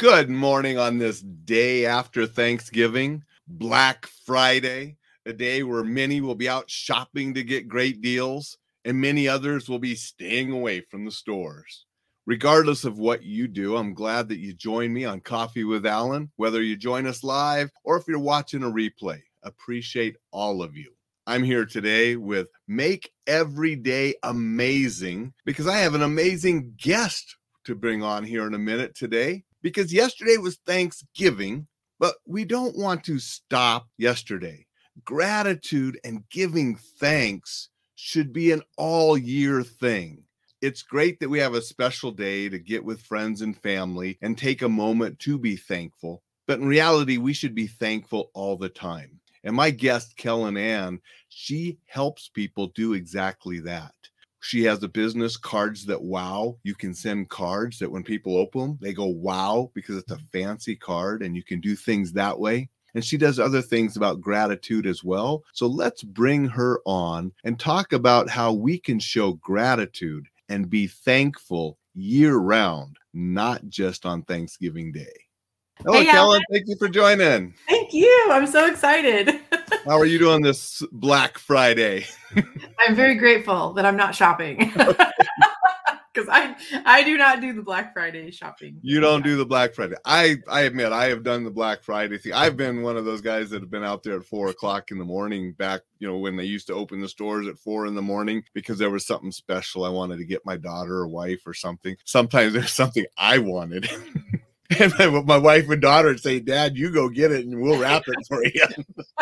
Good morning on this day after Thanksgiving, Black Friday, a day where many will be out shopping to get great deals, and many others will be staying away from the stores. Regardless of what you do, I'm glad that you join me on Coffee with Alain, whether you join us live or if you're watching a replay. Appreciate all of you. I'm here today with Make Every Day Amazing because I have an amazing guest to bring on here in a minute today because yesterday was Thanksgiving, but we don't want to stop yesterday. Gratitude and giving thanks should be an all year thing. It's great that we have a special day to get with friends and family and take a moment to be thankful. But in reality, we should be thankful all the time. And my guest, Kellen Ann, she helps people do exactly that. She has a business cards that wow. You can send cards that when people open them, they go wow because it's a mm-hmm. fancy card and you can do things that way. And she does other things about gratitude as well. So let's bring her on and talk about how we can show gratitude and be thankful year round, not just on Thanksgiving Day. Hello, hey, Kellen. Thank you for joining. Thank you. I'm so excited. How are you doing this Black Friday? I'm very grateful that I'm not shopping. Because I I do not do the Black Friday shopping. You don't do the Black Friday. I I admit I have done the Black Friday thing. I've been one of those guys that have been out there at four o'clock in the morning back, you know, when they used to open the stores at four in the morning because there was something special I wanted to get my daughter or wife or something. Sometimes there's something I wanted. And my, my, wife and daughter would say, Dad, you go get it and we'll wrap it for you.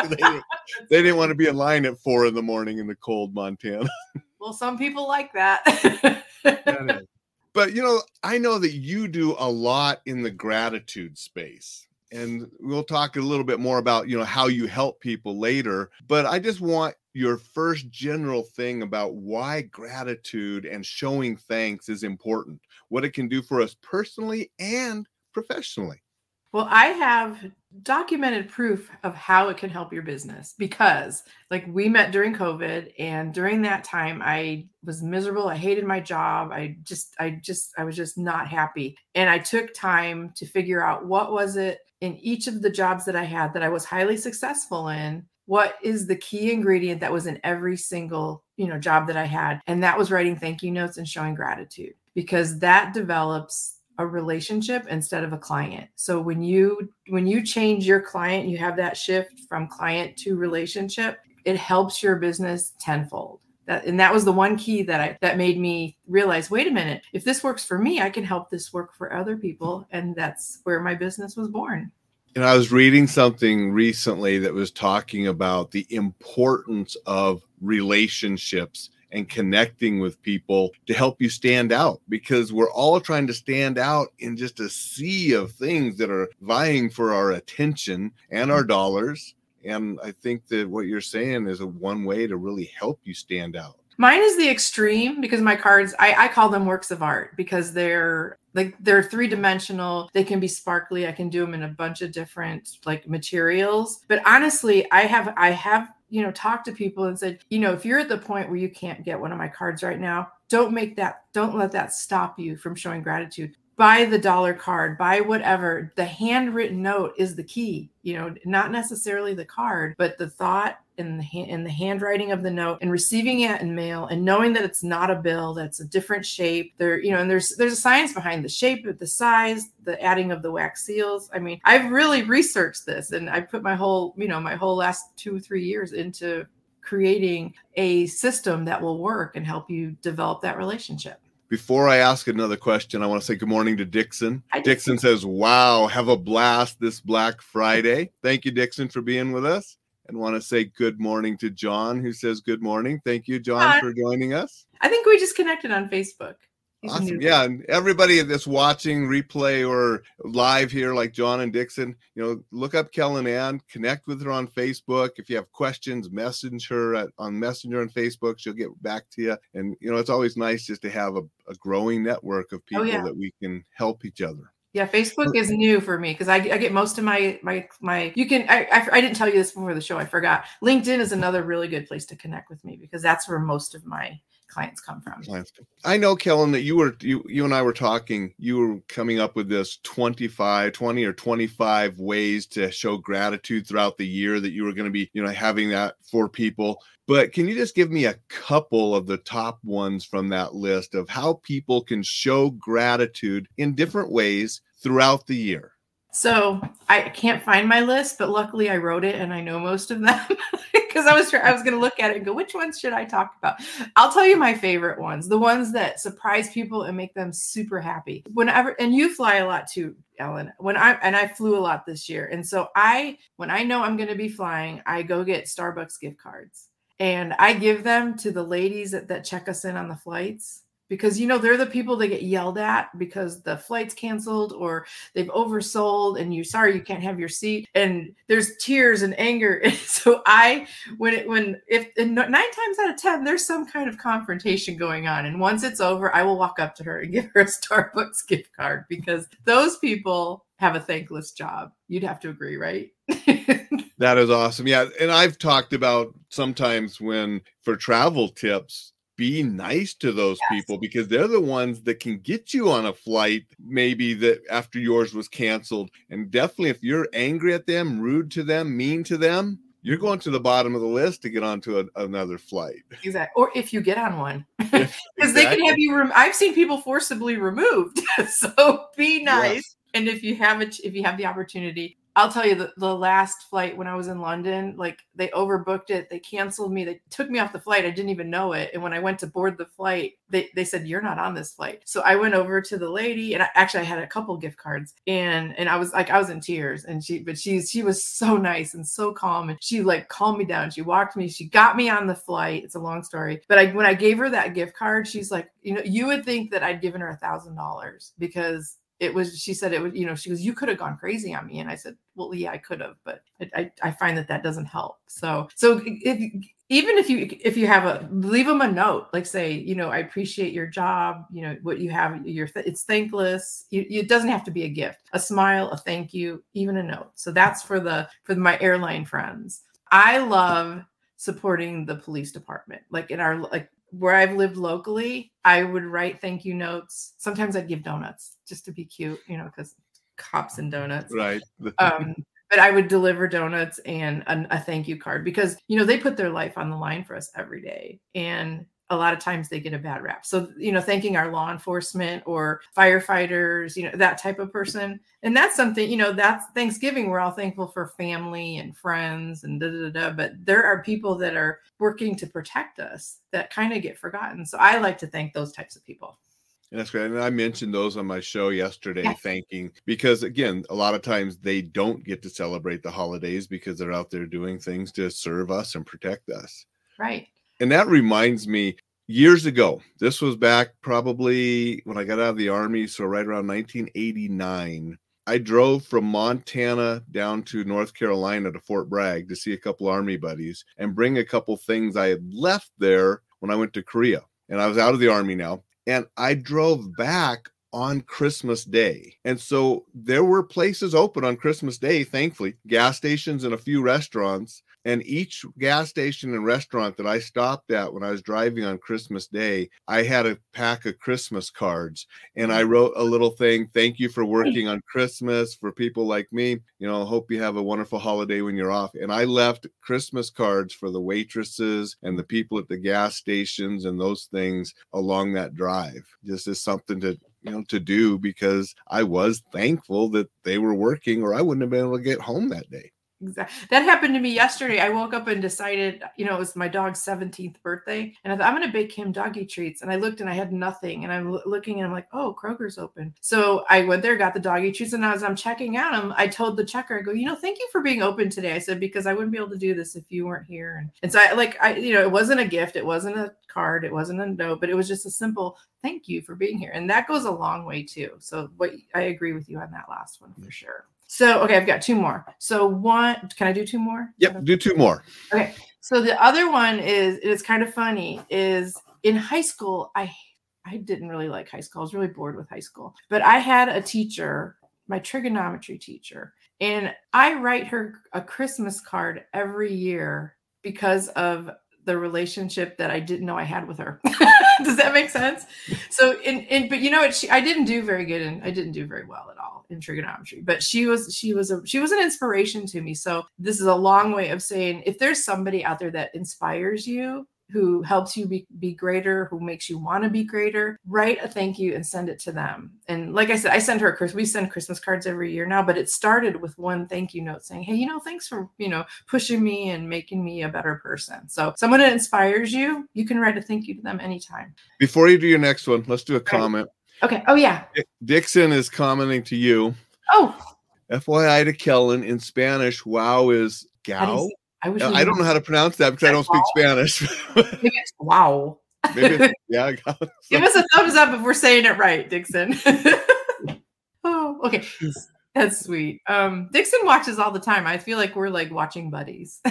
they, they, didn't want to be in line at four in the morning in the cold Montana. well, some people like that. but, you know, I know that you do a lot in the gratitude space. And we'll talk a little bit more about, you know, how you help people later. But I just want your first general thing about why gratitude and showing thanks is important, what it can do for us personally and professionally? Well, I have documented proof of how it can help your business because, like, we met during COVID, and during that time, I was miserable. I hated my job. I just, I just, I was just not happy. And I took time to figure out what was it in each of the jobs that I had that I was highly successful in. What is the key ingredient that was in every single, you know, job that I had? And that was writing thank you notes and showing gratitude because that develops a relationship instead of a client. So when you when you change your client you have that shift from client to relationship it helps your business tenfold. That and that was the one key that i that made me realize wait a minute if this works for me i can help this work for other people and that's where my business was born. And I was reading something recently that was talking about the importance of relationships and connecting with people to help you stand out because we're all trying to stand out in just a sea of things that are vying for our attention and our mm-hmm. dollars. And I think that what you're saying is a one way to really help you stand out. Mine is the extreme because my cards, I, I call them works of art because they're like they're three dimensional. They can be sparkly. I can do them in a bunch of different like materials. But honestly, I have I have you know, talked to people and said, you know, if you're at the point where you can't get one of my cards right now, don't make that, don't let that stop you from showing gratitude. Buy the dollar card, buy whatever. The handwritten note is the key, you know, not necessarily the card, but the thought in the in the handwriting of the note and receiving it in mail and knowing that it's not a bill that's a different shape. There you know and there's there's a science behind the shape the size the adding of the wax seals. I mean i've really researched this and i put my whole you know my whole last two three years into creating a system that will work and help you develop that relationship. Before I ask another question, I want to say good morning to Dixon. Dixon says, Wow, have a blast this Black Friday. Thank you, Dixon, for being with us and want to say good morning to John, who says good morning. Thank you, John, Hi. for joining us. I think we just connected on Facebook. He's awesome. Yeah. And everybody that's watching replay or live here, like John and Dixon, you know, look up Kellen Ann, connect with her on Facebook. If you have questions, message her at, on Messenger on Facebook. She'll get back to you. And, you know, it's always nice just to have a, a growing network of oh, people oh, yeah. that we can help each other. Yeah, Facebook is new for me because I, I, get most of my my my. You can I, I, I didn't tell you this before the show. I forgot. LinkedIn is another really good place to connect with me because that's where most of my clients come from. I know, Kellen, that you were you you and I were talking. You were coming up with this 25, 20 or 25 ways to show gratitude throughout the year that you were going to be, you know, having that for people. But can you just give me a couple of the top ones from that list of how people can show gratitude in different ways throughout the year? So I can't find my list, but luckily I wrote it and I know most of them because I was I was going to look at it and go, which ones should I talk about? I'll tell you my favorite ones, the ones that surprise people and make them super happy. Whenever and you fly a lot too, Ellen. When I and I flew a lot this year, and so I when I know I'm going to be flying, I go get Starbucks gift cards and I give them to the ladies that, that check us in on the flights because you know they're the people that get yelled at because the flight's canceled or they've oversold and you sorry you can't have your seat. And there's tears and anger. And so i when it when if nine times out of ten there's some kind of confrontation going on. And once it's over i will walk up to her and give her a starbucks gift card because those people have a thankless job. You'd have to agree right? That is awesome. Yeah and i've talked about sometimes when for travel tips be nice to those yes. people because they're the ones that can get you on a flight maybe that after yours was canceled and definitely if you're angry at them rude to them mean to them you're going to the bottom of the list to get onto a, another flight exactly or if you get on one because exactly. they can have you rem- i've seen people forcibly removed so be nice yes. and if you have it if you have the opportunity I'll tell you the, the last flight when I was in London, like they overbooked it. They canceled me. They took me off the flight. I didn't even know it. And when I went to board the flight, they, they said, You're not on this flight. So I went over to the lady and I, actually I had a couple gift cards and and I was like, I was in tears. And she but she's she was so nice and so calm. And she like calmed me down. She walked me, she got me on the flight. It's a long story. But I when I gave her that gift card, she's like, you know, you would think that I'd given her a thousand dollars because it was she said it was you know she goes you could have gone crazy on me. And i said well yeah i could have but I, I find that that doesn't help. So so if even if you if you have a leave them a note like say you know i appreciate your job you know what you have your it's thankless. You, it doesn't have to be a gift a smile a thank you even a note. So that's for the for my airline friends. I love supporting the police department like in our like where I've lived locally, I would write thank you notes. Sometimes I'd give donuts just to be cute, you know, because cops and donuts. Right. um, but I would deliver donuts and a, a, thank you card because you know they put their life on the line for us every day, and a lot of times they get a bad rap. So, you know, thanking our law enforcement or firefighters, you know, that type of person. And that's something, you know, that's Thanksgiving. We're all thankful for family and friends and da da da. But there are people that are working to protect us that kind of get forgotten. So I like to thank those types of people. And that's great. And I mentioned those on my show yesterday, yes. thanking because again, a lot of times they don't get to celebrate the holidays because they're out there doing things to serve us and protect us. Right. And that reminds me years ago, this was back probably when I got out of the army. So, right around 1989, I drove from Montana down to North Carolina to Fort Bragg to see a couple army buddies and bring a couple things I had left there when I went to Korea. And I was out of the army now. And I drove back on Christmas Day. And so there were places open on Christmas Day, thankfully, gas stations and a few restaurants and each gas station and restaurant that I stopped at when I was driving on Christmas Day, I had a pack of Christmas cards and I mm. wrote a little thing. Thank you for working on Christmas for people like me. You know, hope you have a wonderful holiday when you're off. And I left Christmas cards for the waitresses and the people at the gas stations and those things along that drive. Just as something to you know to do because I was thankful that they were working or I wouldn't have been able to get home that day. Exactly. That happened to me yesterday. I woke up and decided, you know, it was my dog's 17th birthday. And I thought, I'm going to bake him doggy treats. And I looked and I had nothing. And I'm looking and I'm like, oh, Kroger's open. So I went there, got the doggy treats. And as I'm checking out them, I told the checker, I go, you know, thank you for being open today. I said, because I wouldn't be able to do this if you weren't here. And, and so I like, I, you know, it wasn't a gift. It wasn't a card. It wasn't a note, but it was just a simple thank you for being here. And that goes a long way too. So what I agree with you on that last one for sure. So, okay, I've got two more. So, one, can I do two more? Yep, do two more. Okay. So, the other one is it's kind of funny is in high school, I I didn't really like high school. I was really bored with high school. But I had a teacher, my trigonometry teacher, and I write her a Christmas card every year because of the relationship that I didn't know I had with her. Does that make sense? So, in, in but you know what? She, I didn't do very good, and I didn't do very well at all in trigonometry. But she was she was a she was an inspiration to me. So this is a long way of saying if there's somebody out there that inspires you who helps you be, be greater, who makes you want to be greater, write a thank you and send it to them. And like I said, I send her a we send Christmas cards every year now, but it started with one thank you note saying, Hey, you know, thanks for, you know, pushing me and making me a better person. So someone that inspires you, you can write a thank you to them anytime. Before you do your next one, let's do a comment. Okay. Oh yeah. Dixon is commenting to you. Oh. FYI to Kellen in Spanish, wow is gal. I wish I don't know how to pronounce that because I don't speak Spanish. Wow. Maybe yeah. Give us a thumbs up if we're saying it right, Dixon. oh, okay. That's sweet. Um, Dixon watches all the time. I feel like we're like watching buddies.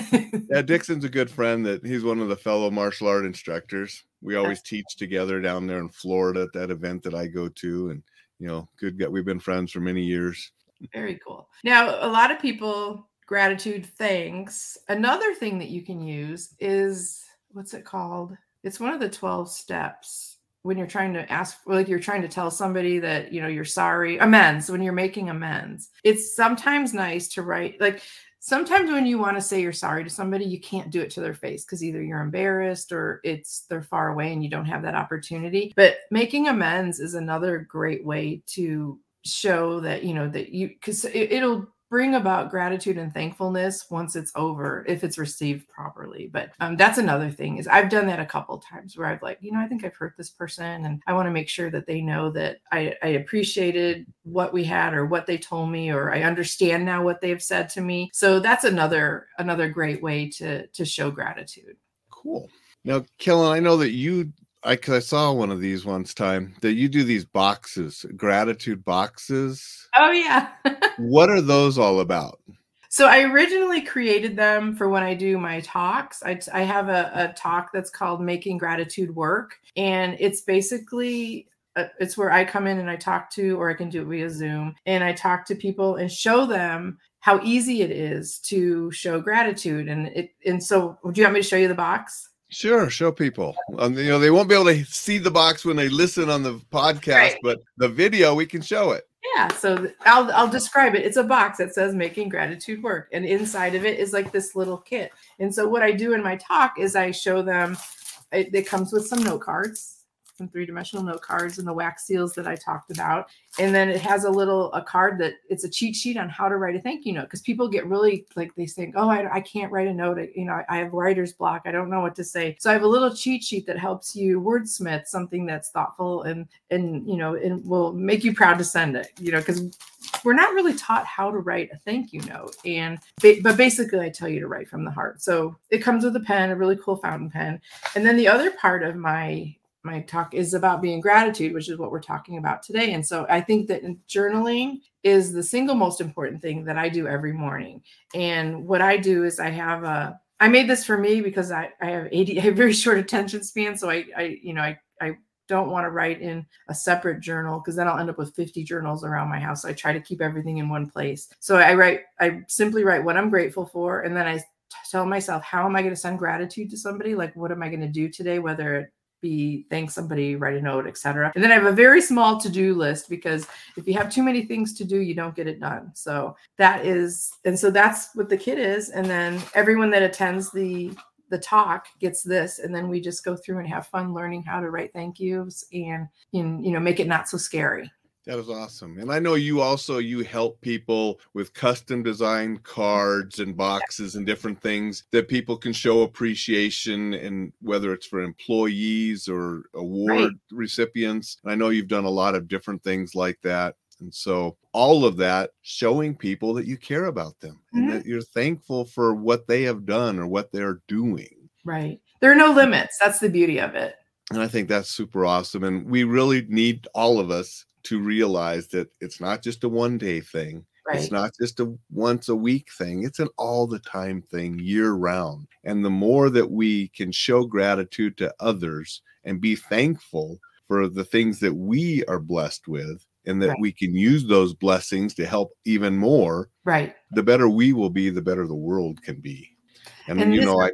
yeah, Dixon's a good friend that he's one of the fellow martial art instructors. We always teach together down there in Florida at that event that I go to. And, you know, good. We've been friends for many years. Very cool. Now, a lot of people gratitude thanks. Another thing that you can use is what's it called? It's one of the 12 steps when you're trying to ask like you're trying to tell somebody that you know you're sorry amends when you're making amends it's sometimes nice to write like sometimes when you want to say you're sorry to somebody you can't do it to their face because either you're embarrassed or it's they're far away and you don't have that opportunity but making amends is another great way to show that you know that you because it, it'll bring about gratitude and thankfulness once it's over if it's received properly but um, that's another thing is i've done that a couple times where i've like you know i think i've hurt this person and i want to make sure that they know that I, I appreciated what we had or what they told me or i understand now what they've said to me. So that's another another great way to to show gratitude. Cool. Now kellen i know that you I cause I saw one of these once time that you do these boxes, gratitude boxes. Oh yeah. what are those all about? So I originally created them for when I do my talks. I, I have a, a talk that's called Making Gratitude Work, and it's basically uh, it's where I come in and I talk to, or I can do it via Zoom, and I talk to people and show them how easy it is to show gratitude. And it and so, do you want me to show you the box? Sure, show people. Um, you know, they won't be able to see the box when they listen on the podcast, right. but the video we can show it. Yeah, so I'll I'll describe it. It's a box that says making gratitude work, and inside of it is like this little kit. And so what I do in my talk is I show them. It, it comes with some note cards some three-dimensional note cards and the wax seals that I talked about. And then it has a little a card that it's a cheat sheet on how to write a thank you note because people get really like they think, oh, I, I can't write a note. I, you know, I have writer's block. I don't know what to say. So I have a little cheat sheet that helps you wordsmith something that's thoughtful and and you know and will make you proud to send it. You know, because we're not really taught how to write a thank you note and but basically i tell you to write from the heart so it comes with a pen a really cool fountain pen and then the other part of my my talk is about being gratitude, which is what we're talking about today. And so I think that journaling is the single most important thing that I do every morning. And what I do is I have a I made this for me because I, I have 80 I have very short attention span. So I I you know I I don't want to write in a separate journal because then I'll end up with 50 journals around my house. So I try to keep everything in one place. So I write, I simply write what I'm grateful for. And then I tell myself, how am I going to send gratitude to somebody? Like, what am I going to do today? Whether be thank somebody write a note etc and then i have a very small to-do list because if you have too many things to do you don't get it done. So that is and so that's what the kit is. And then everyone that attends the the talk gets this. And then we just go through and have fun learning how to write thank yous and, and you know make it not so scary that is awesome. And I know you also you help people with custom designed cards and boxes and different things that people can show appreciation and whether it's for employees or award right. recipients. I know you've done a lot of different things like that. And so all of that showing people that you care about them mm-hmm. and that you're thankful for what they have done or what they're doing. Right. There are no limits. That's the beauty of it. And I think that's super awesome. And we really need all of us to realize that it's not just a one day thing. Right. It's not just a once a week thing. It's an all the time thing year round. And the more that we can show gratitude to others and be thankful for the things that we are blessed with and that right. we can use those blessings to help even more. Right. The better we will be, the better the world can be. And, and you know, I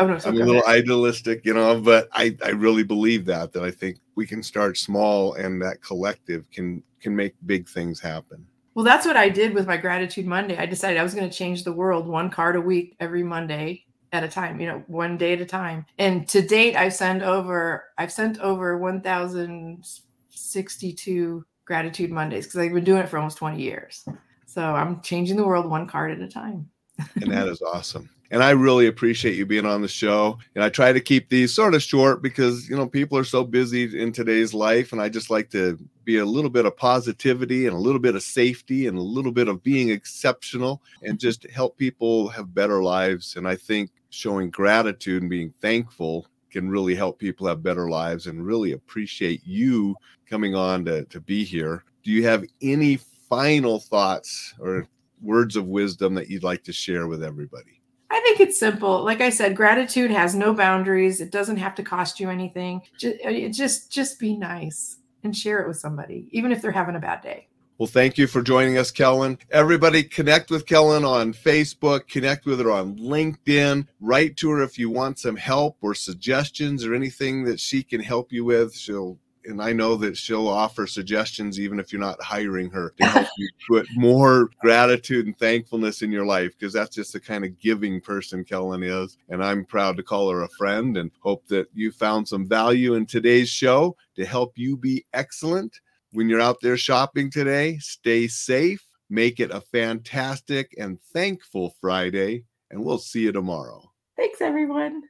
Oh no, I'm a little idealistic, you know, but I, I really believe that that I think we can start small and that collective can can make big things happen. Well, that's what I did with my gratitude Monday. I decided I was going to change the world one card a week every Monday at a time, you know, one day at a time. And to date, I've sent over I've sent over 1062 gratitude Mondays because I've been doing it for almost 20 years. So I'm changing the world one card at a time. and that is awesome. And I really appreciate you being on the show. And I try to keep these sort of short because, you know, people are so busy in today's life. And I just like to be a little bit of positivity and a little bit of safety and a little bit of being exceptional and just help people have better lives. And I think showing gratitude and being thankful can really help people have better lives and really appreciate you coming on to, to be here. Do you have any final thoughts or words of wisdom that you'd like to share with everybody? I think it's simple. Like I said, gratitude has no boundaries. It doesn't have to cost you anything. Just, uh, just, just be nice and share it with somebody, even if they're having a bad day. Well, thank you for joining us, Kellen. Everybody, connect with Kellen on Facebook, connect with her on LinkedIn, write to her if you want some help or suggestions or anything that she can help you with. She'll and I know that she'll offer suggestions even if you're not hiring her to help you put more gratitude and thankfulness in your life because that's just the kind of giving person Kellen is. And I'm proud to call her a friend and hope that you found some value in today's show to help you be excellent when you're out there shopping today. Stay safe, make it a fantastic and thankful Friday, and we'll see you tomorrow. Thanks, everyone.